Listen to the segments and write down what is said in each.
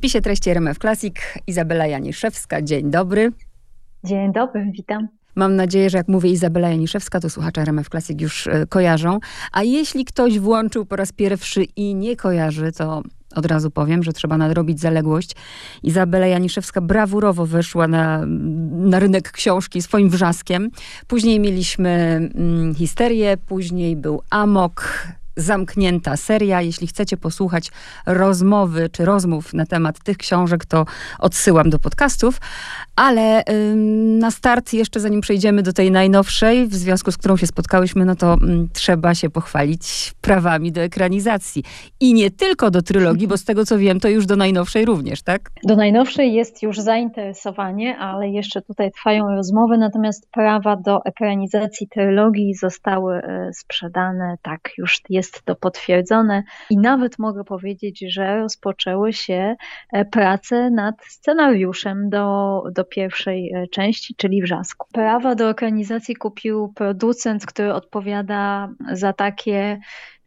spisie treści RMF Classic Izabela Janiszewska. Dzień dobry. Dzień dobry, witam. Mam nadzieję, że jak mówię Izabela Janiszewska, to słuchacze RMF Classic już e, kojarzą. A jeśli ktoś włączył po raz pierwszy i nie kojarzy, to od razu powiem, że trzeba nadrobić zaległość. Izabela Janiszewska brawurowo weszła na, na rynek książki swoim wrzaskiem. Później mieliśmy mm, histerię, później był amok, zamknięta seria. Jeśli chcecie posłuchać rozmowy czy rozmów na temat tych książek, to odsyłam do podcastów. Ale ym, na start, jeszcze zanim przejdziemy do tej najnowszej, w związku z którą się spotkałyśmy, no to trzeba się pochwalić prawami do ekranizacji. I nie tylko do trylogii, bo z tego co wiem, to już do najnowszej również, tak? Do najnowszej jest już zainteresowanie, ale jeszcze tutaj trwają rozmowy, natomiast prawa do ekranizacji trylogii zostały y, sprzedane, tak, już jest jest to potwierdzone i nawet mogę powiedzieć, że rozpoczęły się e, prace nad scenariuszem do, do pierwszej e, części, czyli Wrzasku. Prawa do ekranizacji kupił producent, który odpowiada za takie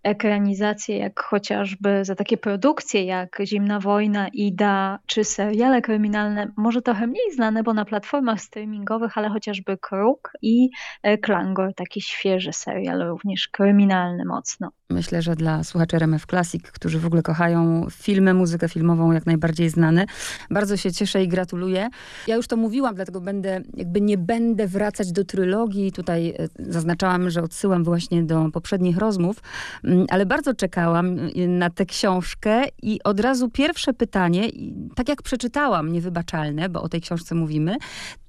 ekranizacje, jak chociażby za takie produkcje jak Zimna Wojna, Ida czy seriale kryminalne, może trochę mniej znane, bo na platformach streamingowych, ale chociażby Kruk i e, Klangor, taki świeży serial, również kryminalny mocno. Myślę, że dla słuchaczy RMF Classic, którzy w ogóle kochają filmy, muzykę filmową, jak najbardziej znany. Bardzo się cieszę i gratuluję. Ja już to mówiłam, dlatego będę, jakby nie będę wracać do trylogii. Tutaj e, zaznaczałam, że odsyłam właśnie do poprzednich rozmów, ale bardzo czekałam y, na tę książkę i od razu pierwsze pytanie, tak jak przeczytałam, niewybaczalne, bo o tej książce mówimy,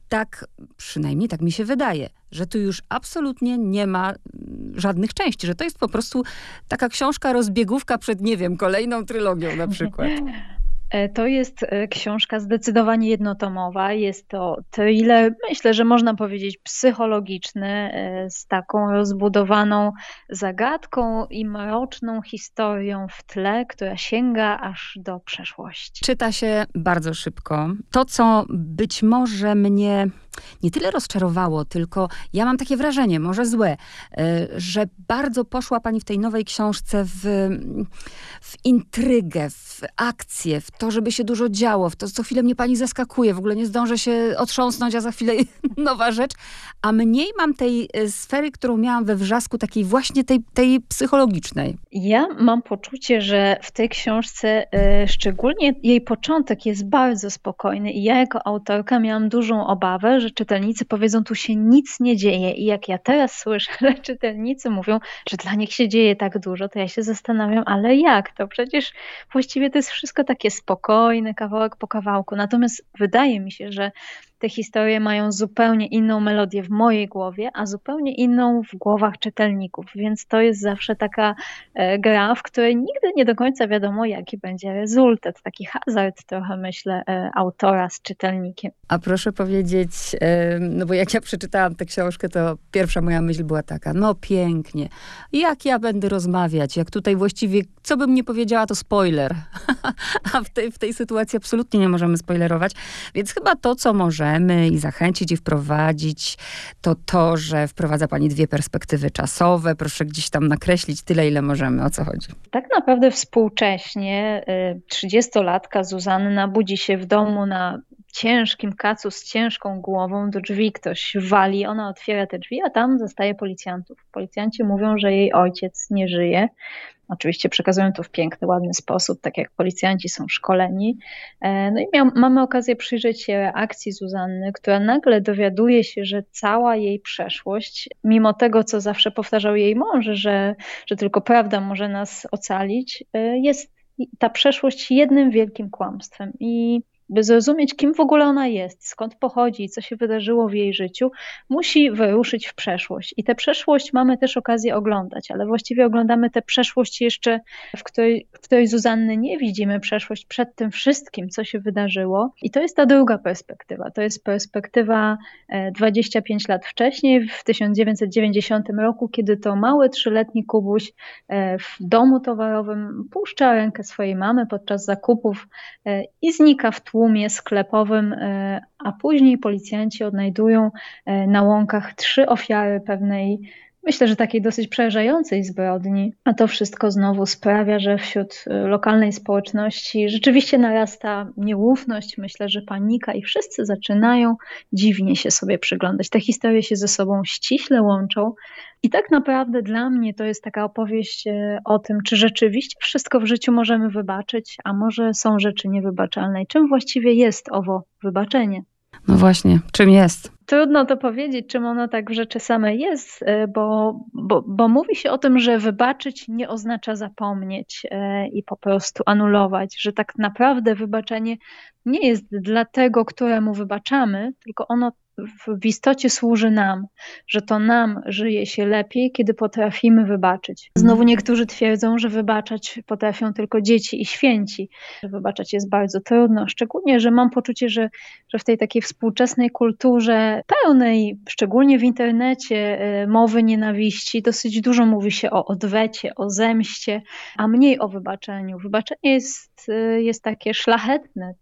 tak, przynajmniej tak mi się wydaje, że tu już absolutnie nie ma mm, żadnych części, że to jest po prostu taka książka rozbiegówka przed, nie wiem, kolejną trylogią na przykład. E, to jest e, książka zdecydowanie jednotomowa. Jest to thriller, myślę, że można powiedzieć psychologiczny, e, z taką rozbudowaną zagadką i mroczną historią w tle, która sięga aż do przeszłości. Czyta się bardzo szybko. To, co być może mnie nie tyle rozczarowało, tylko ja mam takie wrażenie, może złe, że bardzo poszła pani w tej nowej książce w, w intrygę, w akcję, w to, żeby się dużo działo, w to co chwilę mnie pani zaskakuje, w ogóle nie zdążę się otrząsnąć, a za chwilę nowa rzecz, a mniej mam tej e, sfery, którą miałam we wrzasku, takiej właśnie tej, tej psychologicznej. Ja mam poczucie, że w tej książce y, szczególnie jej początek jest bardzo spokojny i ja jako autorka miałam dużą obawę, że czytelnicy powiedzą, tu się nic nie dzieje i jak ja teraz słyszę, że czytelnicy mówią, że dla nich się dzieje tak dużo, to ja się zastanawiam, ale jak to? Przecież właściwie to jest wszystko takie spokojne kawałek po kawałku. Natomiast wydaje mi się, że te historie mają zupełnie inną melodię w mojej głowie, a zupełnie inną w głowach czytelników, więc to jest zawsze taka e, gra, w której nigdy nie do końca wiadomo, jaki będzie rezultat. Taki hazard trochę, myślę, e, autora z czytelnikiem. A proszę powiedzieć, e, no bo jak ja przeczytałam tę książkę, to pierwsza moja myśl była taka, no pięknie, jak ja będę rozmawiać, jak tutaj właściwie, co bym nie powiedziała, to spoiler. a w tej, w tej sytuacji absolutnie nie możemy spoilerować, więc chyba to, co może i zachęcić i wprowadzić, to to, że wprowadza Pani dwie perspektywy czasowe. Proszę gdzieś tam nakreślić tyle, ile możemy. O co chodzi? Tak naprawdę współcześnie 30-latka y, Zuzanna budzi się w domu na ciężkim kacu z ciężką głową do drzwi ktoś wali, ona otwiera te drzwi, a tam zostaje policjantów. Policjanci mówią, że jej ojciec nie żyje. Oczywiście przekazują to w piękny, ładny sposób, tak jak policjanci są szkoleni. E, no i miał, mamy okazję przyjrzeć się reakcji Zuzanny, która nagle dowiaduje się, że cała jej przeszłość, mimo tego, co zawsze powtarzał jej mąż, że, że tylko prawda może nas ocalić, e, jest ta przeszłość jednym wielkim kłamstwem. I by zrozumieć, kim w ogóle ona jest, skąd pochodzi, co się wydarzyło w jej życiu, musi wyruszyć w przeszłość. I tę przeszłość mamy też okazję oglądać, ale właściwie oglądamy tę przeszłość jeszcze, w której, w której Zuzanny nie widzimy, przeszłość przed tym wszystkim, co się wydarzyło. I to jest ta druga perspektywa. To jest perspektywa 25 e, lat wcześniej, w 1990 roku, kiedy to mały trzyletni Kubuś e, w domu towarowym puszcza rękę swojej mamy podczas zakupów e, i znika w tłumie sklepowym, e, a później policjanci odnajdują e, na łąkach trzy ofiary pewnej myślę, że takiej dosyć przerażającej zbrodni. A to wszystko znowu sprawia, że wśród y, lokalnej społeczności rzeczywiście narasta nieufność, myślę, że panika i wszyscy zaczynają dziwnie się sobie przyglądać. Te historie się ze sobą ściśle łączą. I tak naprawdę dla mnie to jest taka opowieść y, o tym, czy rzeczywiście wszystko w życiu możemy wybaczyć, a może są rzeczy niewybaczalne. I czym właściwie jest owo wybaczenie? No właśnie, czym jest? Trudno to powiedzieć, czym ono tak w rzeczy samej jest, e, bo, bo, bo mówi się o tym, że wybaczyć nie oznacza zapomnieć e, i po prostu anulować, że tak naprawdę wybaczenie nie jest dla tego, któremu wybaczamy, tylko ono w istocie służy nam, że to nam żyje się lepiej, kiedy potrafimy wybaczyć. Znowu niektórzy twierdzą, że wybaczać potrafią tylko dzieci i święci, że wybaczać jest bardzo trudno, szczególnie, że mam poczucie, że, że w tej takiej współczesnej kulturze pełnej, szczególnie w internecie, y, mowy nienawiści, dosyć dużo mówi się o odwecie, o zemście, a mniej o wybaczeniu. Wybaczenie jest, y, jest takie szlachetne,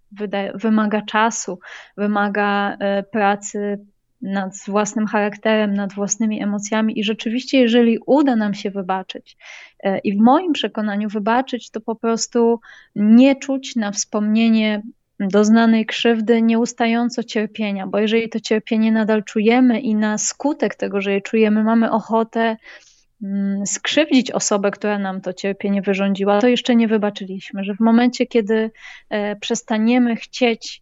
wymaga czasu, wymaga y, pracy nad własnym charakterem, nad własnymi emocjami i rzeczywiście, jeżeli uda nam się wybaczyć, i w moim przekonaniu wybaczyć, to po prostu nie czuć na wspomnienie doznanej krzywdy nieustająco cierpienia, bo jeżeli to cierpienie nadal czujemy i na skutek tego, że je czujemy, mamy ochotę skrzywdzić osobę, która nam to cierpienie wyrządziła, to jeszcze nie wybaczyliśmy, że w momencie, kiedy e, przestaniemy chcieć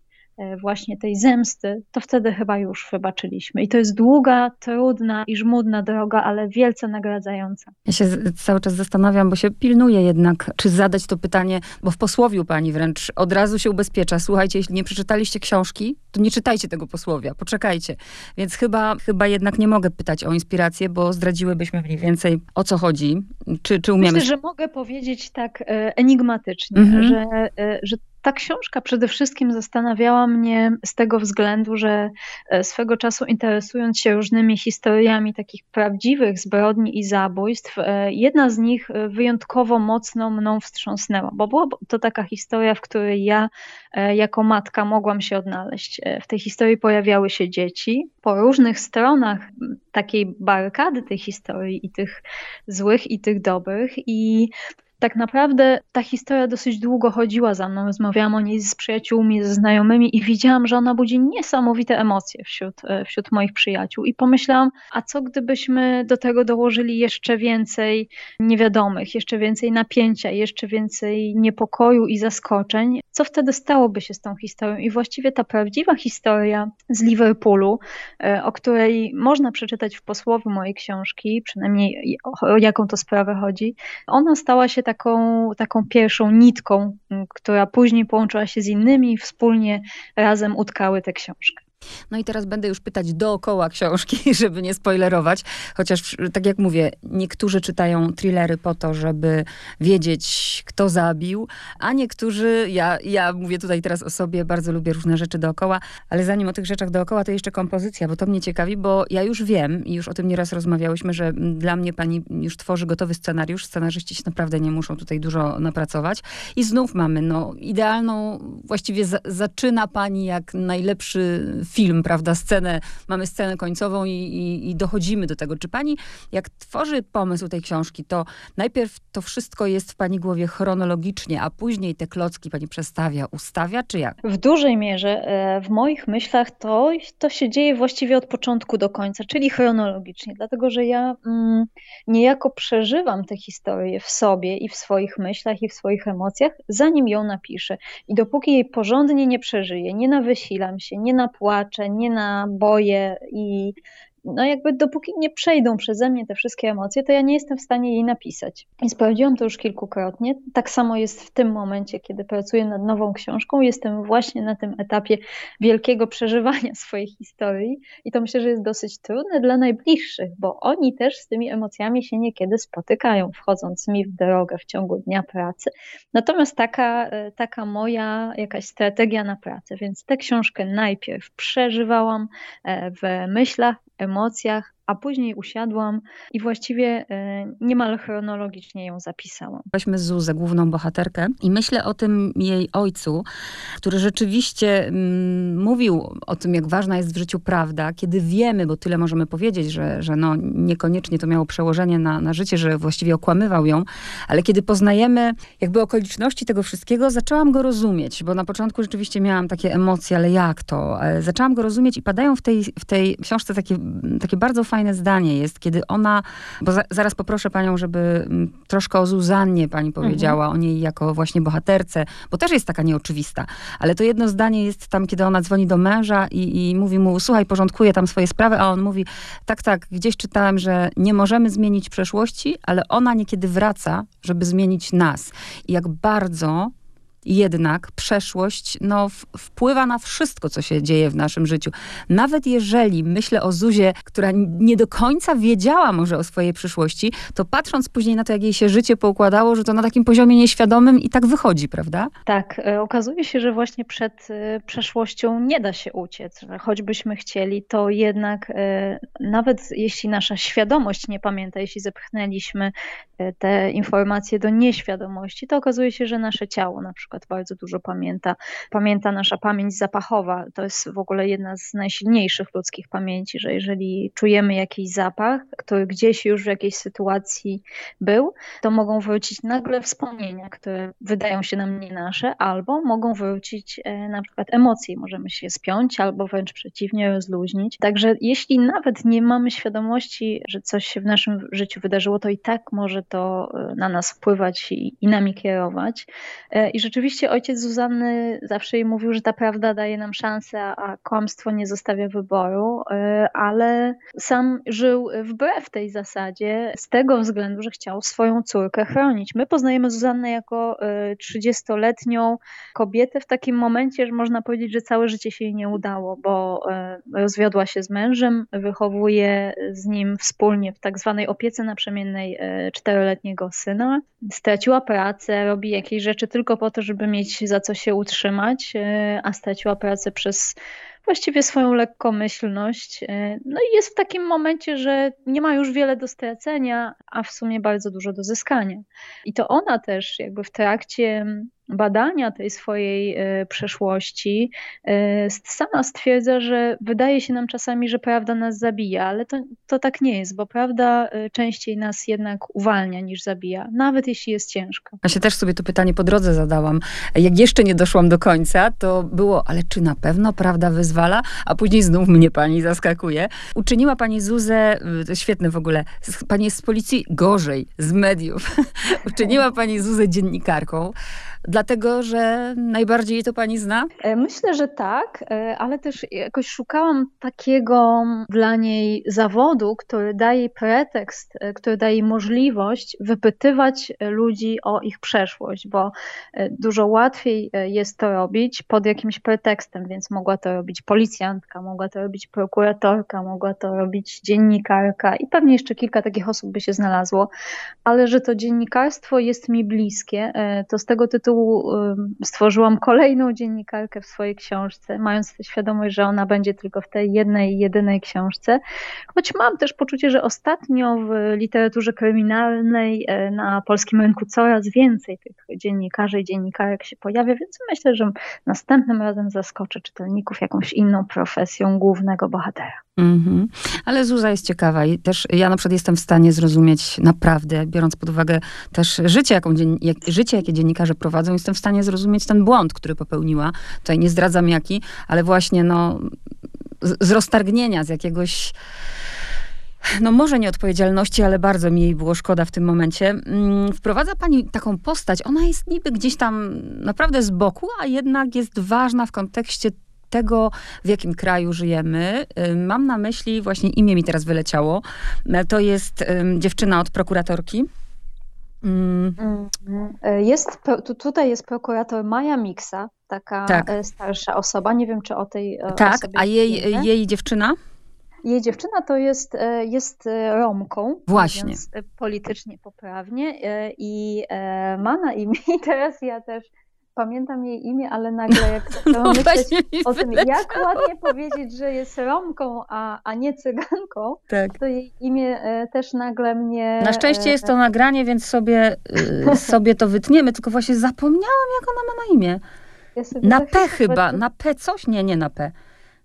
właśnie tej zemsty, to wtedy chyba już wybaczyliśmy. I to jest długa, trudna i żmudna droga, ale wielce nagradzająca. Ja się cały czas zastanawiam, bo się pilnuję jednak, czy zadać to pytanie, bo w posłowiu pani wręcz od razu się ubezpiecza. Słuchajcie, jeśli nie przeczytaliście książki, to nie czytajcie tego posłowia, poczekajcie. Więc chyba, chyba jednak nie mogę pytać o inspirację, bo zdradziłybyśmy mniej więcej o co chodzi. Czy, czy umiemy... Myślę, że mogę powiedzieć tak e, enigmatycznie, mhm. że, e, że ta książka przede wszystkim zastanawiała mnie z tego względu, że e, swego czasu interesując się różnymi historiami takich prawdziwych zbrodni i zabójstw, e, jedna z nich e, wyjątkowo mocno mną wstrząsnęła, bo była to taka historia, w której ja jako matka mogłam się odnaleźć. W tej historii pojawiały się dzieci. Po różnych stronach takiej barykady tej historii i tych złych i tych dobrych i tak naprawdę ta historia dosyć długo chodziła za mną. Rozmawiałam o niej z przyjaciółmi, ze znajomymi i widziałam, że ona budzi niesamowite emocje wśród, e, wśród moich przyjaciół. I pomyślałam, a co gdybyśmy do tego dołożyli jeszcze więcej niewiadomych, jeszcze więcej napięcia, jeszcze więcej niepokoju i zaskoczeń? Co wtedy stałoby się z tą historią? I właściwie ta prawdziwa historia z Liverpoolu, e, o której można przeczytać w posłowie mojej książki, przynajmniej o jaką to sprawę chodzi, ona stała się taką, taką pierwszą nitką, która później połączyła się z innymi i wspólnie razem utkały tę książkę. No i teraz będę już pytać dookoła książki, żeby nie spoilerować. Chociaż, tak jak mówię, niektórzy czytają thrillery po to, żeby wiedzieć, kto zabił, a niektórzy, ja, ja mówię tutaj teraz o sobie, bardzo lubię różne rzeczy dookoła, ale zanim o tych rzeczach dookoła, to jeszcze kompozycja, bo to mnie ciekawi, bo ja już wiem i już o tym nieraz rozmawiałyśmy, że dla mnie pani już tworzy gotowy scenariusz. Scenarzyści się naprawdę nie muszą tutaj dużo napracować. I znów mamy, no, idealną, właściwie za, zaczyna pani jak najlepszy film, prawda, scenę, mamy scenę końcową i, i, i, dochodzimy do tego. Czy pani, jak tworzy pomysł tej książki, to najpierw to wszystko jest w pani głowie chronologicznie, a później te klocki pani przestawia, ustawia, czy jak? W dużej mierze e, w moich myślach to, to się dzieje właściwie od początku do końca, czyli chronologicznie, dlatego że ja mm, niejako przeżywam tę historię w sobie i w swoich myślach i w swoich emocjach, zanim ją napiszę. I dopóki jej porządnie nie przeżyję, nie nawysilam się, nie napłaczę, płacze, nie na boje i no jakby dopóki nie przejdą przeze mnie te wszystkie emocje, to ja nie jestem w stanie jej napisać. I sprawdziłam to już kilkukrotnie. Tak samo jest w tym momencie, kiedy pracuję nad nową książką. Jestem właśnie na tym etapie wielkiego przeżywania swojej historii i to myślę, że jest dosyć trudne dla najbliższych, bo oni też z tymi emocjami się niekiedy spotykają, wchodząc mi w drogę w ciągu dnia pracy. Natomiast taka, e, taka moja jakaś strategia na pracę, więc tę książkę najpierw przeżywałam e, w myślach, emocjach, a później usiadłam i właściwie e, niemal chronologicznie ją zapisałam. Weźmy Zuzę, główną bohaterkę, i myślę o tym jej ojcu, który rzeczywiście mm, mówił o tym, jak ważna jest w życiu prawda, kiedy wiemy, bo tyle możemy powiedzieć, że, że no, niekoniecznie to miało przełożenie na, na życie, że właściwie okłamywał ją, ale kiedy poznajemy jakby okoliczności tego wszystkiego, zaczęłam go rozumieć, bo na początku rzeczywiście miałam takie emocje, ale jak to? E, zaczęłam go rozumieć i padają w tej, w tej książce takie, takie bardzo fajne zdanie jest, kiedy ona, bo za, zaraz poproszę panią, żeby mm, troszkę o Zuzannie pani powiedziała, mhm. o niej jako właśnie bohaterce, bo też jest taka nieoczywista, ale to jedno zdanie jest tam, kiedy ona dzwoni do męża i, i mówi mu, słuchaj, porządkuje tam swoje sprawy, a on mówi, tak, tak, gdzieś czytałem, że nie możemy zmienić przeszłości, ale ona niekiedy wraca, żeby zmienić nas. I jak bardzo jednak przeszłość no, wpływa na wszystko, co się dzieje w naszym życiu. Nawet jeżeli myślę o Zuzie, która nie do końca wiedziała może o swojej przyszłości, to patrząc później na to, jak jej się życie poukładało, że to na takim poziomie nieświadomym i tak wychodzi, prawda? Tak, e, okazuje się, że właśnie przed e, przeszłością nie da się uciec. Choćbyśmy chcieli, to jednak e, nawet jeśli nasza świadomość nie pamięta, jeśli zepchnęliśmy te informacje do nieświadomości, to okazuje się, że nasze ciało na przykład przykład bardzo dużo pamięta. Pamięta nasza pamięć zapachowa. To jest w ogóle jedna z najsilniejszych ludzkich pamięci, że jeżeli czujemy jakiś zapach, który gdzieś już w jakiejś sytuacji był, to mogą wrócić nagle wspomnienia, które wydają się nam nie nasze, albo mogą wrócić e, na przykład emocje. Możemy się spiąć, albo wręcz przeciwnie, rozluźnić. Także jeśli nawet nie mamy świadomości, że coś się w naszym życiu wydarzyło, to i tak może to e, na nas wpływać i, i nami kierować. E, I rzeczywiście Oczywiście ojciec Zuzanny zawsze jej mówił, że ta prawda daje nam szansę, a kłamstwo nie zostawia wyboru, y, ale sam żył wbrew tej zasadzie z tego względu, że chciał swoją córkę chronić. My poznajemy Zuzannę jako 30-letnią y, kobietę w takim momencie, że można powiedzieć, że całe życie się jej nie udało, bo y, rozwiodła się z mężem, wychowuje z nim wspólnie w tak zwanej opiece naprzemiennej czteroletniego syna, straciła pracę, robi jakieś rzeczy tylko po to, żeby mieć za co się utrzymać, e, a straciła pracę przez właściwie swoją lekkomyślność. E, no i jest w takim momencie, że nie ma już wiele do stracenia, a w sumie bardzo dużo do zyskania. I to ona też jakby w trakcie badania tej swojej e, przeszłości e, sama stwierdza, że wydaje się nam czasami, że prawda nas zabija, ale to, to tak nie jest, bo prawda e, częściej nas jednak uwalnia niż zabija, nawet jeśli jest ciężko. Ja się też sobie to pytanie po drodze zadałam. Jak jeszcze nie doszłam do końca, to było, ale czy na pewno prawda wyzwala? A później znów mnie pani zaskakuje. Uczyniła pani Zuzę, to świetne w ogóle, pani jest z policji, gorzej, z mediów. Uczyniła pani Zuzę dziennikarką dlatego że najbardziej to pani zna? E, myślę, że tak, e, ale też jakoś szukałam takiego dla niej zawodu, który daje pretekst, e, który daje możliwość wypytywać ludzi o ich przeszłość, bo dużo łatwiej jest to robić pod jakimś pretekstem, więc mogła to robić policjantka, mogła to robić prokuratorka, mogła to robić dziennikarka i pewnie jeszcze kilka takich osób by się znalazło, ale że to dziennikarstwo jest mi bliskie, to z tego tytułu tytułu stworzyłam kolejną dziennikarkę w swojej książce, mając świadomość, że ona będzie tylko w tej jednej, jedynej książce. Choć mam też poczucie, że ostatnio w literaturze kryminalnej e, na polskim rynku coraz więcej tych dziennikarzy i dziennikarek się pojawia, więc myślę, że następnym razem zaskoczę czytelników jakąś inną profesją głównego bohatera. Mm-hmm. Ale Zuza jest ciekawa i też ja na przykład jestem w stanie zrozumieć naprawdę, biorąc pod uwagę też życie, jaką, jak, życie jakie dziennikarze prowadzą, jestem w stanie zrozumieć ten błąd, który popełniła. Tutaj nie zdradzam jaki, ale właśnie no, z, z roztargnienia, z jakiegoś no może nieodpowiedzialności, ale bardzo mi jej było szkoda w tym momencie. Mm, wprowadza pani taką postać, ona jest niby gdzieś tam naprawdę z boku, a jednak jest ważna w kontekście tego, w jakim kraju żyjemy. Mam na myśli, właśnie imię mi teraz wyleciało, to jest dziewczyna od prokuratorki. Mm. Jest, tutaj jest prokurator Maja Miksa, taka tak. Starsza osoba. Nie wiem, czy o tej Tak, a jej, jej dziewczyna? Jej dziewczyna to jest, jest Romką. Właśnie. Politycznie poprawnie i ma na imię, i teraz ja też pamiętam jej imię, ale nagle jak zaczęłam no myśleć o tym, jak ładnie powiedzieć, że jest Romką, a, a nie Cyganką, tak. to jej imię e, też nagle mnie... Na szczęście jest to nagranie, więc sobie, sobie to wytniemy, tylko właśnie zapomniałam, jak ona ma na imię. Ja na P chyba, na P coś? Nie, nie na P.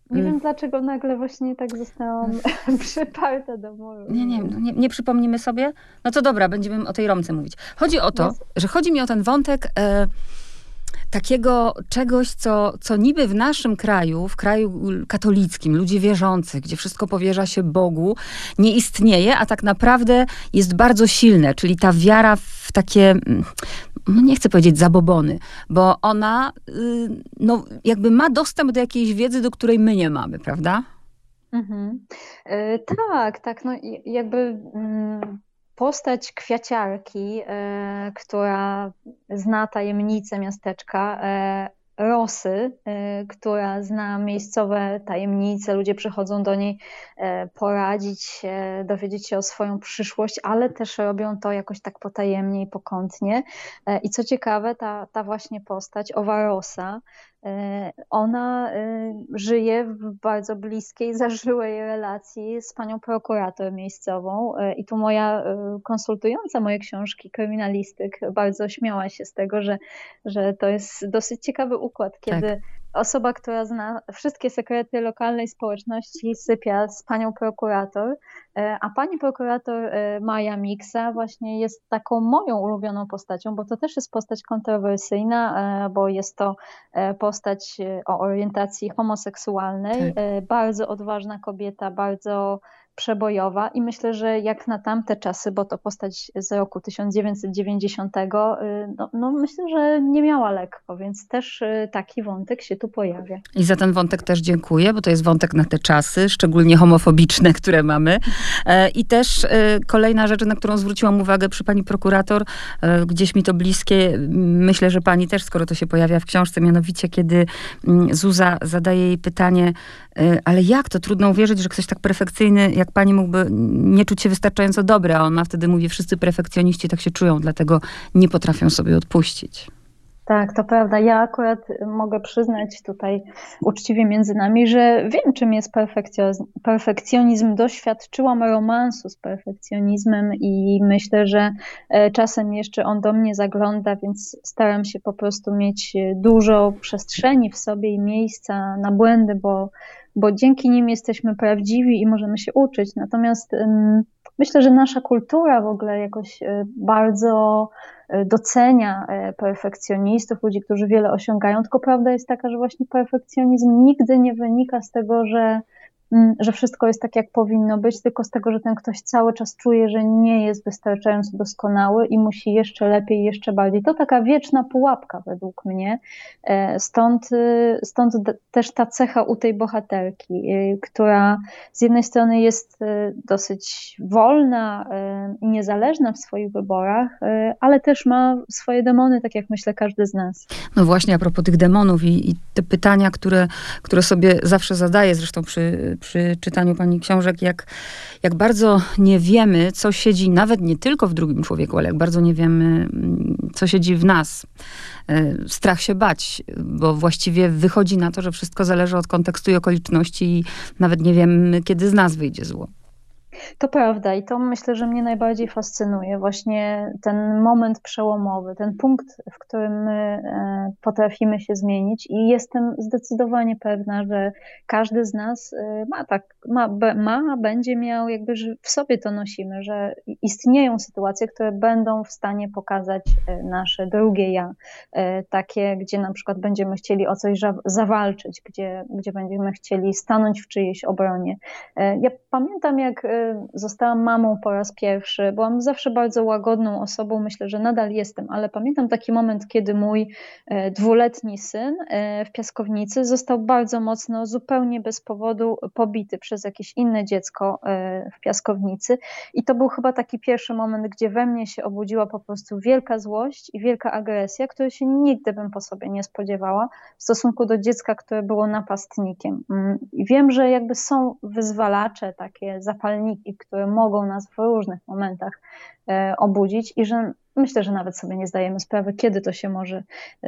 Nie mm. wiem, dlaczego nagle właśnie tak zostałam przyparta do muru. Nie, nie, no nie, nie przypomnimy sobie? No to dobra, będziemy o tej Romce mówić. Chodzi o to, że chodzi mi o ten wątek e, takiego czegoś, co, co niby w naszym kraju, w kraju katolickim, ludzi wierzących, gdzie wszystko powierza się Bogu, nie istnieje, a tak naprawdę jest bardzo silne, czyli ta wiara w takie, no nie chcę powiedzieć zabobony, bo ona y, no, jakby ma dostęp do jakiejś wiedzy, do której my nie mamy, prawda? Mhm. E, tak, tak. No jakby mm, postać kwiaciarki, e, która zna tajemnice miasteczka, e, Rosy, e, która zna miejscowe tajemnice, ludzie przychodzą do niej poradzić się, dowiedzieć się o swoją przyszłość, ale też robią to jakoś tak potajemnie i pokątnie. I co ciekawe, ta, ta właśnie postać, owa Rosa, ona e, żyje w bardzo bliskiej, zażyłej relacji z panią prokurator miejscową. E, I tu moja konsultująca moje książki, kryminalistyk, bardzo śmiała się z tego, że, że to jest dosyć ciekawy układ, kiedy tak osoba, która zna wszystkie sekrety lokalnej społeczności, sypia z panią prokurator, e, a pani prokurator e, Maja Miksa właśnie jest taką moją ulubioną postacią, bo to też jest postać kontrowersyjna, e, bo jest to postać o orientacji homoseksualnej, tak. bardzo odważna kobieta, bardzo przebojowa i myślę, że jak na tamte czasy, bo to postać z roku 1990, y, no, no myślę, że nie miała lekko, więc też y, taki wątek się tu pojawia. I za ten wątek też dziękuję, bo to jest wątek na te czasy, szczególnie homofobiczne, które mamy. E, I też e, kolejna rzecz, na którą zwróciłam uwagę przy pani prokurator, e, gdzieś mi to bliskie, myślę, że pani też, skoro to się pojawia w książce, mianowicie kiedy mm, Zuza zadaje jej pytanie, ale jak to? Trudno uwierzyć, że ktoś tak perfekcyjny jak pani mógłby nie czuć się wystarczająco dobry, a ona wtedy mówi, wszyscy perfekcjoniści tak się czują, dlatego nie potrafią sobie odpuścić. Tak, to prawda. Ja akurat mogę przyznać tutaj uczciwie między nami, że wiem, czym jest perfekcjonizm. Doświadczyłam romansu z perfekcjonizmem i myślę, że e, czasem jeszcze on do mnie zagląda, więc staram się po prostu mieć dużo przestrzeni w sobie i miejsca na błędy, bo bo dzięki nim jesteśmy prawdziwi i możemy się uczyć. Natomiast myślę, że nasza kultura w ogóle jakoś e, bardzo e, docenia e, perfekcjonistów, ludzi, którzy wiele osiągają, tylko prawda jest taka, że właśnie perfekcjonizm nigdy nie wynika z tego, że że wszystko jest tak, jak powinno być, tylko z tego, że ten ktoś cały czas czuje, że nie jest wystarczająco doskonały i musi jeszcze lepiej, jeszcze bardziej. To taka wieczna pułapka według mnie. E, stąd, y, stąd też ta cecha u tej bohaterki, y, która z jednej strony jest y, dosyć wolna i niezależna w swoich wyborach, ale też ma swoje demony, tak jak myślę każdy z nas. No właśnie, a propos tych demonów i, i te pytania, które, które sobie zawsze zadaję, zresztą przy przy czytaniu pani książek, jak, jak bardzo nie wiemy, co siedzi nawet nie tylko w drugim człowieku, ale jak bardzo nie wiemy, mm, co siedzi w nas. E, strach się bać, bo właściwie wychodzi na to, że wszystko zależy od kontekstu i okoliczności i nawet nie wiemy, kiedy z nas wyjdzie zło. To prawda i to myślę, że mnie najbardziej fascynuje. Właśnie ten moment przełomowy, ten punkt, w którym my e, potrafimy się zmienić i jestem zdecydowanie pewna, że każdy z nas e, ma tak, ma, ma będzie miał, jakby w sobie to nosimy, że istnieją sytuacje, które będą w stanie pokazać e, nasze drugie ja. Takie, gdzie na przykład będziemy chcieli o coś zawalczyć, gdzie, gdzie będziemy chcieli stanąć w czyjejś obronie. Ja pamiętam, jak zostałam mamą po raz pierwszy. Byłam zawsze bardzo łagodną osobą, myślę, że nadal jestem, ale pamiętam taki moment, kiedy mój e, dwuletni syn e, w piaskownicy został bardzo mocno, zupełnie bez powodu pobity przez jakieś inne dziecko e, w piaskownicy. I to był chyba taki pierwszy moment, gdzie we mnie się obudziła po prostu wielka złość i wielka agresja, której się nigdy bym po sobie nie spodziewała w stosunku do dziecka, które było napastnikiem. Mm, I wiem, że jakby są wyzwalacze, takie zapalniki, i, które mogą nas w różnych momentach obudzić i że myślę, że nawet sobie nie zdajemy sprawy, kiedy to się może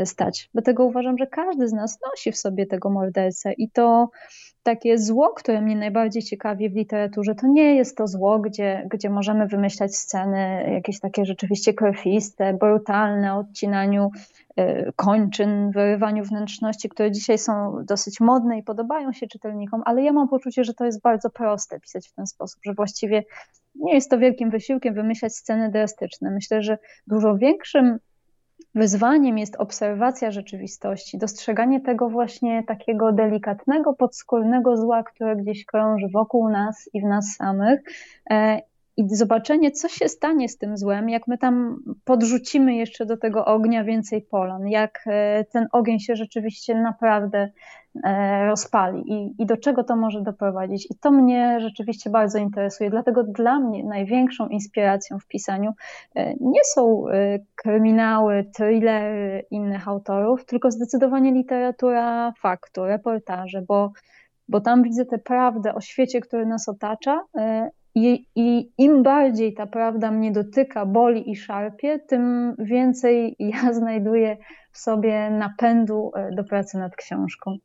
stać. Dlatego uważam, że każdy z nas nosi w sobie tego mordercę i to takie zło, które mnie najbardziej ciekawi w literaturze, to nie jest to zło, gdzie, gdzie możemy wymyślać sceny jakieś takie rzeczywiście krwiste, brutalne, odcinaniu kończyn, wyrywaniu wnętrzności, które dzisiaj są dosyć modne i podobają się czytelnikom, ale ja mam poczucie, że to jest bardzo proste pisać w ten sposób, że właściwie nie jest to wielkim wysiłkiem wymyślać sceny drastyczne. Myślę, że dużo większym Wyzwaniem jest obserwacja rzeczywistości, dostrzeganie tego właśnie takiego delikatnego, podskórnego zła, które gdzieś krąży wokół nas i w nas samych. I zobaczenie, co się stanie z tym złem, jak my tam podrzucimy jeszcze do tego ognia więcej polon, jak e, ten ogień się rzeczywiście naprawdę E, rozpali i, i do czego to może doprowadzić. I to mnie rzeczywiście bardzo interesuje. Dlatego dla mnie największą inspiracją w pisaniu e, nie są kryminały, thrillery innych autorów, tylko zdecydowanie literatura faktu, reportaże, bo, bo tam widzę tę prawdę o świecie, który nas otacza. I, I, im bardziej ta prawda mnie dotyka, boli i szarpie, tym więcej ja znajduję sobie napędu do pracy nad książką.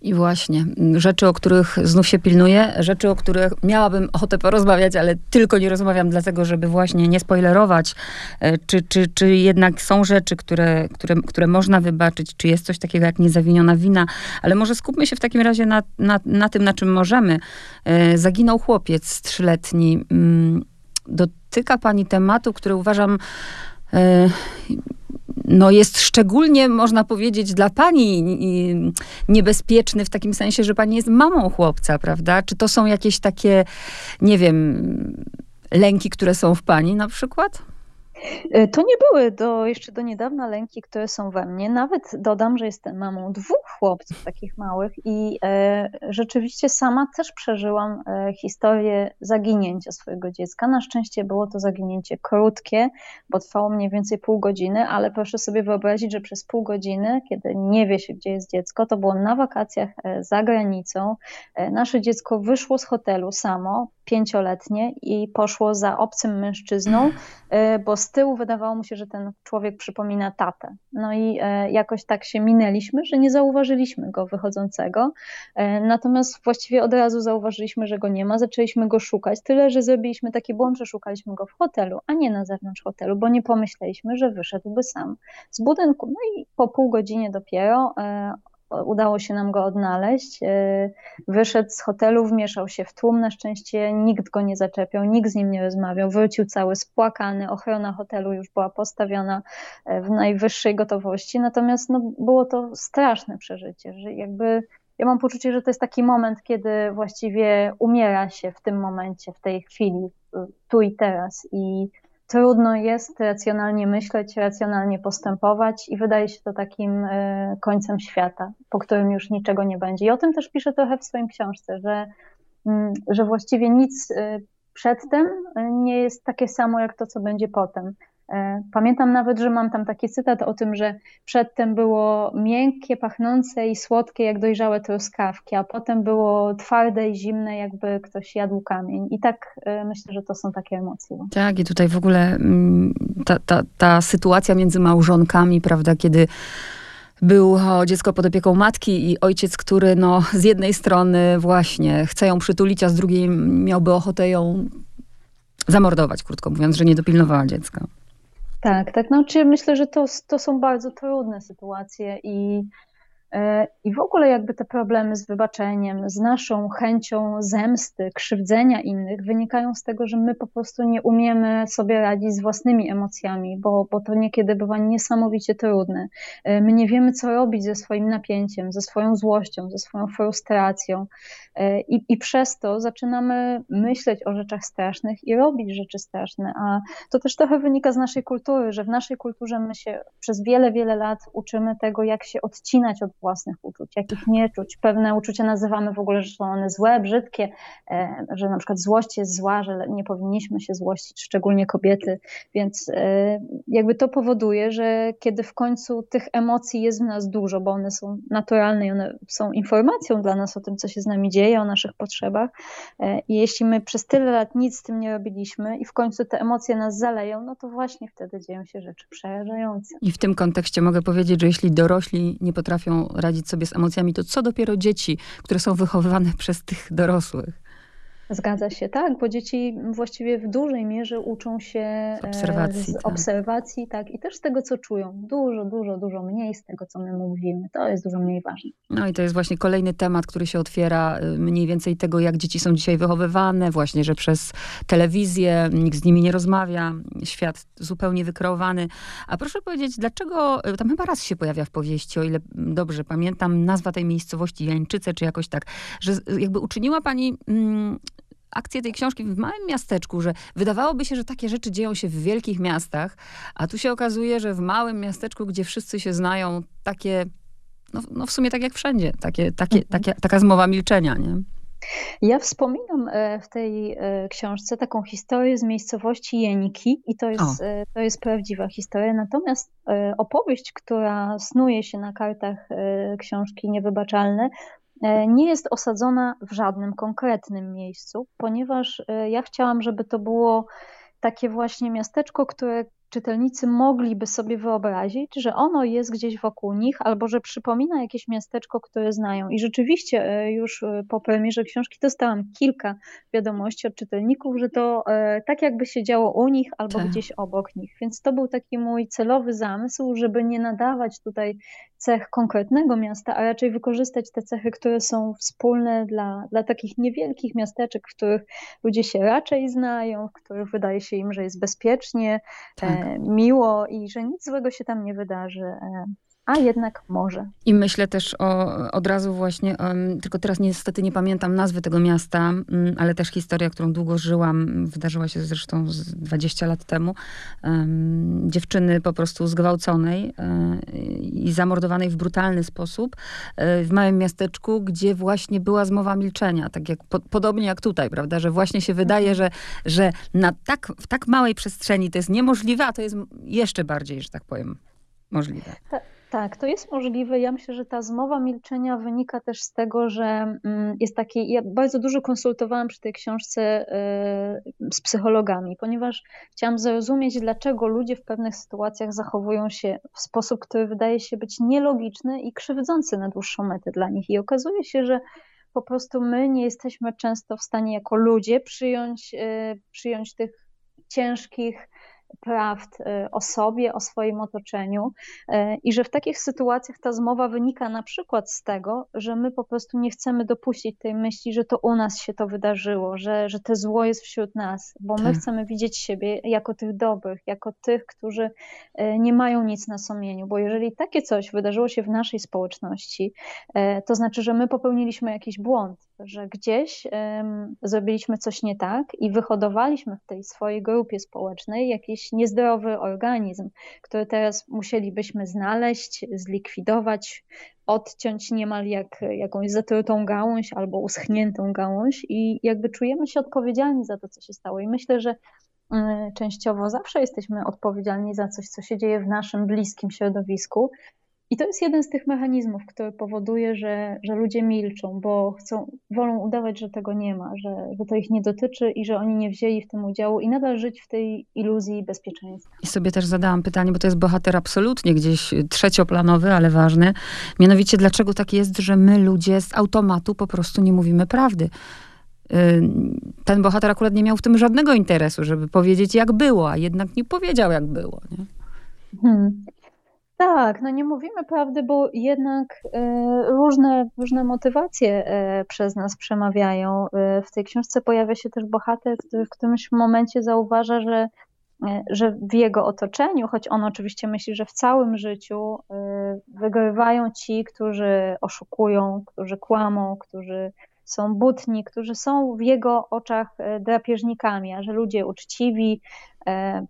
I właśnie, rzeczy, o których znów się pilnuję, rzeczy, o których miałabym ochotę porozmawiać, ale tylko nie rozmawiam dlatego, żeby właśnie nie spoilerować, e, czy, czy, czy jednak są rzeczy, które, które, które można wybaczyć, czy jest coś takiego jak niezawiniona wina, ale może skupmy się w takim razie na, na, na tym, na czym możemy. E, zaginął chłopiec trzyletni. Mm, dotyka pani tematu, który uważam e, no jest szczególnie, można powiedzieć, dla pani niebezpieczny w takim sensie, że pani jest mamą chłopca, prawda? Czy to są jakieś takie, nie wiem, lęki, które są w pani na przykład? E, to nie były do, jeszcze do niedawna lęki, które są we mnie. Nawet dodam, że jestem mamą dwóch chłopców takich małych i e, rzeczywiście sama też przeżyłam e, historię zaginięcia swojego dziecka. Na szczęście było to zaginięcie krótkie, bo trwało mniej więcej pół godziny, ale proszę sobie wyobrazić, że przez pół godziny, kiedy nie wie się, gdzie jest dziecko, to było na wakacjach e, za granicą. E, nasze dziecko wyszło z hotelu samo, pięcioletnie i poszło za obcym mężczyzną, e, bo z tyłu wydawało mu się, że ten człowiek przypomina tatę. No i e, jakoś tak się minęliśmy, że nie zauważyliśmy go wychodzącego. E, natomiast właściwie od razu zauważyliśmy, że go nie ma, zaczęliśmy go szukać. Tyle, że zrobiliśmy taki błąd, że szukaliśmy go w hotelu, a nie na zewnątrz hotelu, bo nie pomyśleliśmy, że wyszedłby sam z budynku. No i po pół godzinie dopiero udało się nam go odnaleźć. E, wyszedł z hotelu, wmieszał się w tłum. Na szczęście nikt go nie zaczepiał, nikt z nim nie rozmawiał. Wrócił cały spłakany. Ochrona hotelu już była postawiona e, w najwyższej gotowości. Natomiast no, było to straszne przeżycie, że jakby ja mam poczucie, że to jest taki moment, kiedy właściwie umiera się w tym momencie, w tej chwili, tu i teraz. I trudno jest racjonalnie myśleć, racjonalnie postępować i wydaje się to takim e, końcem świata, po którym już niczego nie będzie. I o tym też piszę trochę w swoim książce, że, mm, że właściwie nic e, przedtem e, nie jest takie samo jak to, co będzie potem. E, pamiętam nawet, że mam tam taki cytat o tym, że przedtem było miękkie, pachnące i słodkie jak dojrzałe truskawki, a potem było twarde i zimne, jakby ktoś jadł kamień. I tak e, myślę, że to są takie emocje. Tak, i tutaj w ogóle mm, ta, ta, ta sytuacja między małżonkami, prawda, kiedy było dziecko pod opieką matki i ojciec, który no, z jednej strony właśnie chce ją przytulić, a z drugiej miałby ochotę ją zamordować, krótko mówiąc, że nie dopilnowała dziecka. Tak, tak. Znaczy myślę, że to, to są bardzo trudne sytuacje i I w ogóle jakby te problemy z wybaczeniem, z naszą chęcią zemsty, krzywdzenia innych wynikają z tego, że my po prostu nie umiemy sobie radzić z własnymi emocjami, bo, bo to niekiedy bywa niesamowicie trudne. E, my nie wiemy, co robić ze swoim napięciem, ze swoją złością, ze swoją frustracją e, i, i przez to zaczynamy myśleć o rzeczach strasznych i robić rzeczy straszne, a to też trochę wynika z naszej kultury, że w naszej kulturze my się przez wiele, wiele lat uczymy tego, jak się odcinać od własnych uczuć, jakich nie czuć. Pewne uczucia nazywamy w ogóle, że są one złe, brzydkie, że na przykład złość jest zła, że nie powinniśmy się złościć, szczególnie kobiety, więc jakby to powoduje, że kiedy w końcu tych emocji jest w nas dużo, bo one są naturalne i one są informacją dla nas o tym, co się z nami dzieje, o naszych potrzebach i jeśli my przez tyle lat nic z tym nie robiliśmy i w końcu te emocje nas zaleją, no to właśnie wtedy dzieją się rzeczy przerażające. I w tym kontekście mogę powiedzieć, że jeśli dorośli nie potrafią radzić sobie z emocjami, to co dopiero dzieci, które są wychowywane przez tych dorosłych? Zgadza się, tak, bo dzieci właściwie w dużej mierze uczą się z obserwacji, z tak. obserwacji tak, i też z tego, co czują. Dużo, dużo, dużo mniej z tego, co my mówimy. To jest dużo mniej ważne. No i to jest właśnie kolejny temat, który się otwiera, y, mniej więcej tego, jak dzieci są dzisiaj wychowywane, właśnie, że przez telewizję nikt z nimi nie rozmawia, świat zupełnie wykreowany. A proszę powiedzieć, dlaczego, y, tam chyba raz się pojawia w powieści, o ile dobrze pamiętam, nazwa tej miejscowości Jańczyce, czy jakoś tak, że jakby uczyniła pani... Mm, akcję tej książki w małym miasteczku, że wydawałoby się, że takie rzeczy dzieją się w wielkich miastach, a tu się okazuje, że w małym miasteczku, gdzie wszyscy się znają, takie, no, no w sumie tak jak wszędzie, takie, takie, mhm. takie, taka zmowa milczenia, nie? Ja wspominam e, w tej e, książce taką historię z miejscowości Jeniki i to jest, e, to jest prawdziwa historia. Natomiast opowieść, która snuje się na kartach książki Niewybaczalne, nie jest osadzona w żadnym konkretnym miejscu, ponieważ e, ja chciałam, żeby to było takie właśnie miasteczko, które czytelnicy mogliby sobie wyobrazić, że ono jest gdzieś wokół nich, albo że przypomina jakieś miasteczko, które znają. I rzeczywiście e, już e, po premierze książki dostałam kilka wiadomości od czytelników, że to e, tak jakby się działo u nich albo tak. gdzieś obok nich. Więc to był taki mój celowy zamysł, żeby nie nadawać tutaj cech konkretnego miasta, a raczej wykorzystać te cechy, które są wspólne dla, dla takich niewielkich miasteczek, w których ludzie się raczej znają, w których wydaje się im, że jest bezpiecznie, tak miło i że nic złego się tam nie wydarzy a jednak może. I myślę też o, od razu właśnie, um, tylko teraz niestety nie pamiętam nazwy tego miasta, um, ale też historia, którą długo żyłam, wydarzyła się zresztą z 20 lat temu. Um, dziewczyny po prostu zgwałconej um, i zamordowanej w brutalny sposób um, w małym miasteczku, gdzie właśnie była zmowa milczenia, tak jak, po, podobnie jak tutaj, prawda, że właśnie się wydaje, że, że na tak, w tak małej przestrzeni to jest niemożliwe, a to jest jeszcze bardziej, że tak powiem, możliwe. Tak, to jest możliwe. Ja myślę, że ta zmowa milczenia wynika też z tego, że mm, jest takie. Ja bardzo dużo konsultowałam przy tej książce y, z psychologami, ponieważ chciałam zrozumieć, dlaczego ludzie w pewnych sytuacjach zachowują się w sposób, który wydaje się być nielogiczny i krzywdzący na dłuższą metę dla nich. I okazuje się, że po prostu my nie jesteśmy często w stanie jako ludzie przyjąć, y, przyjąć tych ciężkich, prawd y, o sobie, o swoim otoczeniu y, i że w takich sytuacjach ta zmowa wynika na przykład z tego, że my po prostu nie chcemy dopuścić tej myśli, że to u nas się to wydarzyło, że, że te zło jest wśród nas, bo my tak. chcemy widzieć siebie jako tych dobrych, jako tych, którzy y, nie mają nic na sumieniu, bo jeżeli takie coś wydarzyło się w naszej społeczności, to znaczy, że my popełniliśmy jakiś błąd, że gdzieś zrobiliśmy coś nie tak i wyhodowaliśmy w tej swojej grupie społecznej jakiś niezdrowy organizm, który teraz musielibyśmy znaleźć, zlikwidować, odciąć niemal jak jakąś zatrutą gałąź albo uschniętą gałąź i jakby czujemy się odpowiedzialni za to, co się stało. I myślę, że um, częściowo zawsze jesteśmy odpowiedzialni za coś, co się dzieje w naszym bliskim środowisku, i to jest jeden z tych mechanizmów, który powoduje, że, że ludzie milczą, bo chcą, wolą udawać, że tego nie ma, że, że to ich nie dotyczy i że oni nie wzięli w tym udziału i nadal żyć w tej iluzji bezpieczeństwa. I sobie też zadałam pytanie, bo to jest bohater absolutnie gdzieś trzecioplanowy, ale ważny. Mianowicie, dlaczego tak jest, że my ludzie z automatu po prostu nie mówimy prawdy? Y, ten bohater akurat nie miał w tym żadnego interesu, żeby powiedzieć, jak było, a jednak nie powiedział, jak było. Nie? Hmm. Tak, no nie mówimy prawdy, bo jednak e, różne, różne motywacje e, przez nas przemawiają. E, w tej książce pojawia się też bohater, który w którymś momencie zauważa, że, że w jego otoczeniu, choć on oczywiście myśli, że w całym życiu wygrywają ci, którzy oszukują, którzy kłamą, którzy są butni, którzy są w jego oczach drapieżnikami, a że ludzie uczciwi,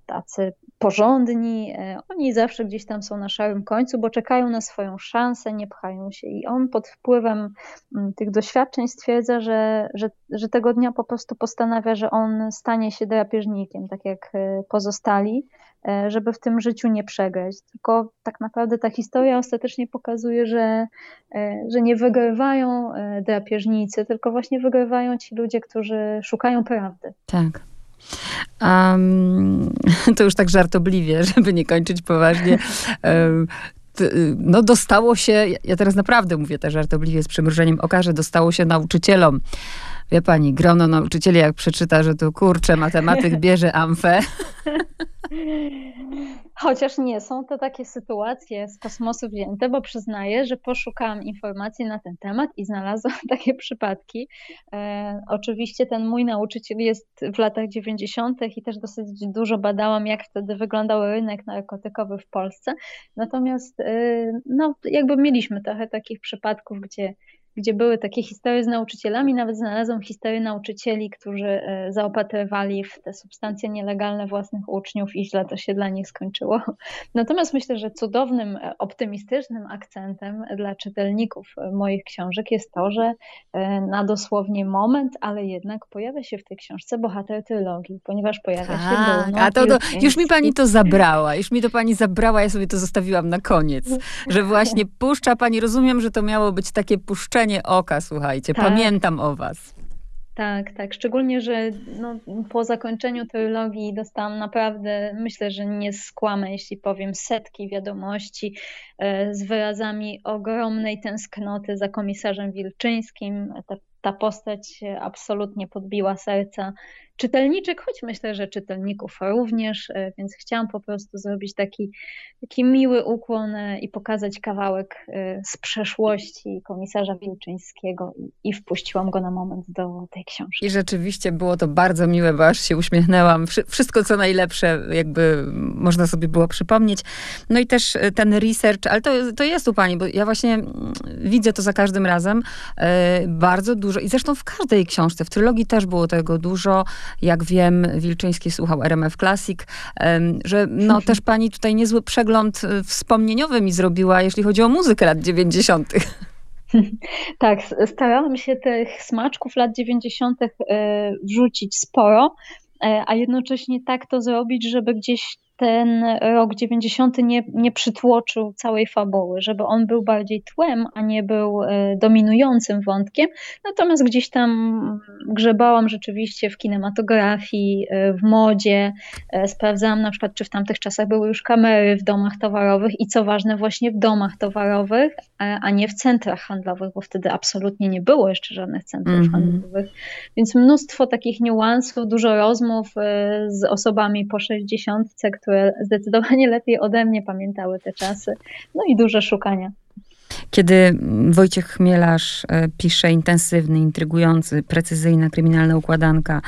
tacy porządni, oni zawsze gdzieś tam są na szarym końcu, bo czekają na swoją szansę, nie pchają się. I on pod wpływem mm, tych doświadczeń stwierdza, że, że, że tego dnia po prostu postanawia, że on stanie się drapieżnikiem, tak jak pozostali E, żeby w tym życiu nie przegrać. Tylko tak naprawdę ta historia ostatecznie pokazuje, że, e, że nie wygrywają e, drapieżnicy, tylko właśnie wygrywają ci ludzie, którzy szukają prawdy. Tak. Um, to już tak żartobliwie, żeby nie kończyć poważnie. Um, no dostało się, ja teraz naprawdę mówię też żartobliwie z przymrużeniem oka, że dostało się nauczycielom. Wie pani, grono nauczycieli jak przeczyta, że tu kurczę, matematyk bierze amfę. Chociaż nie są to takie sytuacje z kosmosu wzięte, bo przyznaję, że poszukałam informacji na ten temat i znalazłam takie przypadki. E, oczywiście ten mój nauczyciel jest w latach 90. i też dosyć dużo badałam, jak wtedy wyglądał rynek narkotykowy w Polsce. Natomiast e, no, jakby mieliśmy trochę takich przypadków, gdzie gdzie były takie historie z nauczycielami. Nawet znalazłam historię nauczycieli, którzy e, zaopatrywali w te substancje nielegalne własnych uczniów i źle to się dla nich skończyło. Natomiast myślę, że cudownym, e, optymistycznym akcentem dla czytelników e, moich książek jest to, że na dosłownie moment, ale jednak pojawia się w tej książce bohater trylogii, ponieważ pojawia tak, się Bruno A to, to już mi pani to zabrała, już mi to pani zabrała, ja sobie to zostawiłam na koniec, że właśnie puszcza pani, rozumiem, że to miało być takie puszczenie oka, słuchajcie. Tak. Pamiętam o was. Tak, tak. Szczególnie, że no, po zakończeniu trylogii dostałam naprawdę, myślę, że nie skłamę, jeśli powiem, setki wiadomości e, z wyrazami ogromnej tęsknoty za komisarzem Wilczyńskim. Ta, ta postać absolutnie podbiła serca czytelniczek, choć myślę, że czytelników również, e, więc chciałam po prostu zrobić taki, taki miły ukłon e, i pokazać kawałek e, z przeszłości komisarza Wilczyńskiego i, i wpuściłam go na moment do tej książki. I rzeczywiście było to bardzo miłe, bo aż się uśmiechnęłam. Wszystko, co najlepsze, jakby można sobie było przypomnieć. No i też ten research, ale to, to jest u pani, bo ja właśnie mm, widzę to za każdym razem bardzo dużo i zresztą w każdej książce, w trylogii też było tego dużo, jak wiem, Wilczyński słuchał RMF Classic, że no też pani tutaj niezły przegląd y, wspomnieniowy mi zrobiła, jeśli chodzi o muzykę lat 90. Tak, starałam się tych smaczków lat 90. Y, wrzucić sporo, e, a jednocześnie tak to zrobić, żeby gdzieś ten rok 90 nie, nie przytłoczył całej fabuły, żeby on był bardziej tłem, a nie był e, dominującym wątkiem. Natomiast gdzieś tam grzebałam rzeczywiście w kinematografii, e, w modzie, e, sprawdzałam na przykład, czy w tamtych czasach były już kamery w domach towarowych i co ważne, właśnie w domach towarowych, a nie w centrach handlowych, bo wtedy absolutnie nie było jeszcze żadnych centrów mm -hmm. handlowych. Więc mnóstwo takich niuansów, dużo rozmów z osobami po 60, które zdecydowanie lepiej ode mnie pamiętały te czasy. No i duże szukania. Kiedy Wojciech Chmielarz e, pisze intensywny, intrygujący, precyzyjna, kryminalna układanka,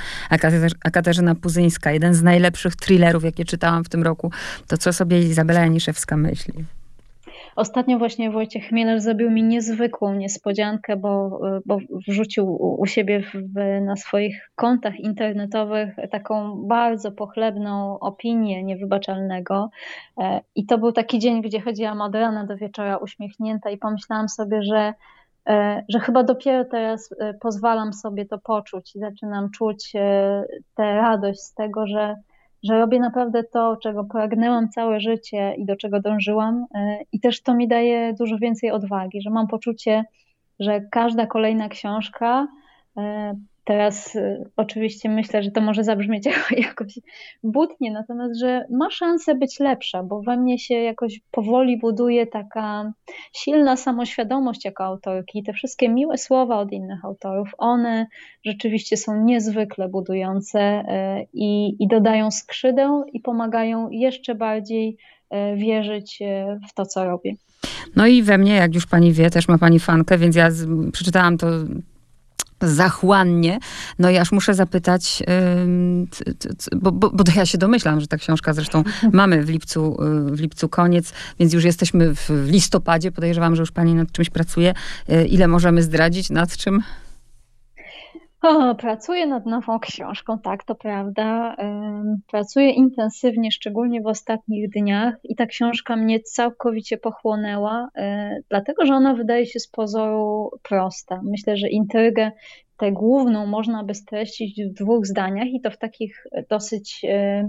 a Katarzyna Puzyńska, jeden z najlepszych thrillerów, jakie czytałam w tym roku, to co sobie Izabela Janiszewska myśli? Ostatnio właśnie Wojciech Chmielarz zrobił mi niezwykłą niespodziankę, bo, bo wrzucił u siebie w, na swoich kontach internetowych taką bardzo pochlebną opinię niewybaczalnego. E, I to był taki dzień, gdzie chodziłam od rana do wieczora uśmiechnięta i pomyślałam sobie, że e, że chyba dopiero teraz e, pozwalam sobie to poczuć i zaczynam czuć tę radość z tego, że, że robię naprawdę to, czego pragnęłam całe życie i do czego dążyłam, e, i też to mi daje dużo więcej odwagi, że mam poczucie, że każda kolejna książka e, Teraz y, oczywiście myślę, że to może zabrzmieć jakoś butnie, natomiast, że ma szansę być lepsza, bo we mnie się jakoś powoli buduje taka silna samoświadomość jako autorki. I te wszystkie miłe słowa od innych autorów, one rzeczywiście są niezwykle budujące y, i, i dodają skrzydeł i pomagają jeszcze bardziej y, wierzyć w to, co robię. No i we mnie, jak już pani wie, też ma pani fankę, więc ja przeczytałam to zachłannie. No i aż muszę zapytać, bo, bo, bo ja się domyślam, że ta książka zresztą mamy w lipcu, y, w lipcu koniec, więc już jesteśmy w listopadzie. Podejrzewam, że już pani nad czymś pracuje. Y, ile możemy zdradzić? Nad czym? O, pracuję nad nową książką, tak, to prawda. Pracuję intensywnie, szczególnie w ostatnich dniach, i ta książka mnie całkowicie pochłonęła, y, dlatego że ona wydaje się z pozoru prosta. Myślę, że intrygę tę główną można by streścić w dwóch zdaniach i to w takich dosyć y,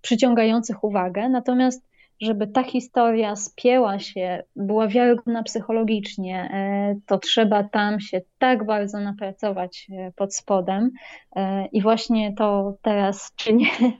przyciągających uwagę. Natomiast żeby ta historia spięła się, była wiarygodna psychologicznie, e, to trzeba tam się tak bardzo napracować e, pod spodem. E, I właśnie to teraz czynię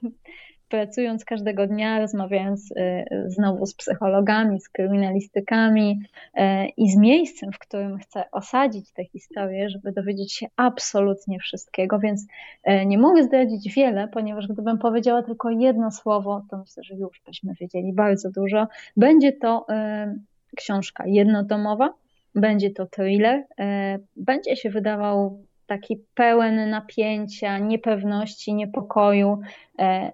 pracując każdego dnia, rozmawiając y, znowu z psychologami, z kryminalistykami y, i z miejscem, w którym chcę osadzić tę historię, żeby dowiedzieć się absolutnie wszystkiego, więc y, nie mogę zdradzić wiele, ponieważ gdybym powiedziała tylko jedno słowo, to myślę, że już byśmy wiedzieli bardzo dużo. Będzie to książka jednotomowa, będzie to thriller, będzie się wydawał taki pełen napięcia, niepewności, niepokoju e,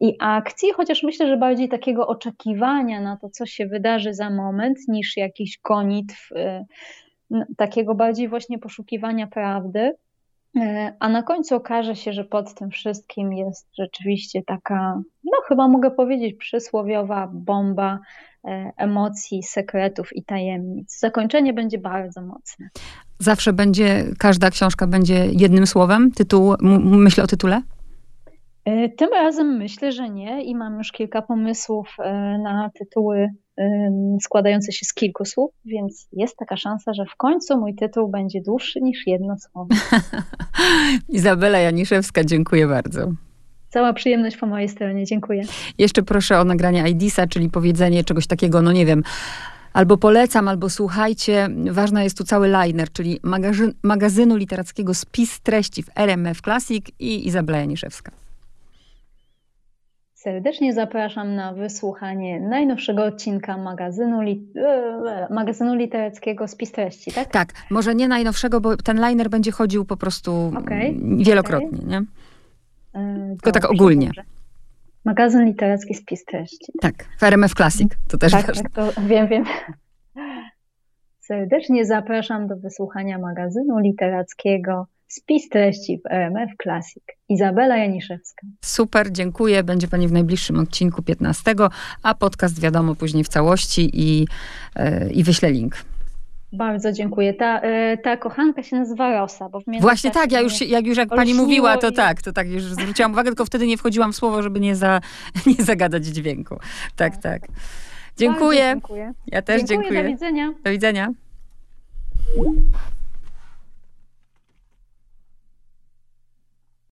i akcji, chociaż myślę, że bardziej takiego oczekiwania na to, co się wydarzy za moment, niż jakiś gonitw, e, takiego bardziej właśnie poszukiwania prawdy. E, a na końcu okaże się, że pod tym wszystkim jest rzeczywiście taka, no chyba mogę powiedzieć, przysłowiowa bomba emocji, sekretów i tajemnic. Zakończenie będzie bardzo mocne. Zawsze będzie, każda książka będzie jednym słowem? Tytuł, myślę o tytule? E, tym razem myślę, że nie i mam już kilka pomysłów e, na tytuły składające się z kilku słów, więc jest taka szansa, że w końcu mój tytuł będzie dłuższy niż jedno słowo. Izabela Janiszewska, dziękuję bardzo. Cała przyjemność po mojej stronie, dziękuję. Jeszcze proszę o nagranie IDISa, czyli powiedzenie czegoś takiego, no nie wiem, albo polecam, albo słuchajcie. Ważna jest tu cały liner, czyli magazyn, magazynu literackiego Spis Treści w RMF Classic i Izabela Janiszewska. Serdecznie zapraszam na wysłuchanie najnowszego odcinka magazynu, li, e, magazynu literackiego Spis Treści, tak? Tak, może nie najnowszego, bo ten liner będzie chodził po prostu okay, wielokrotnie, okay. nie? E, Tylko tak ogólnie. Dobrze. Magazyn literacki Spis Treści. Tak, w RMF Classic, to też tak, ważne. Tak, to wiem, wiem. Serdecznie zapraszam do wysłuchania magazynu literackiego Spis treści w RMF Classic. Izabela Janiszewska. Super, dziękuję. Będzie Pani w najbliższym odcinku 15, a podcast wiadomo później w całości i, yy, i wyślę link. Bardzo dziękuję. Ta, e, ta kochanka się nazywa Rosa. Bo Właśnie tak, ja już, jak już jak pani mówiła, to i... tak, to tak, już zwróciłam uwagę, tylko wtedy nie wchodziłam w słowo, żeby nie, za, nie zagadać dźwięku. Tak, tak. Dziękuję. dziękuję. Ja też dziękuję. dziękuję. Do widzenia. Do widzenia.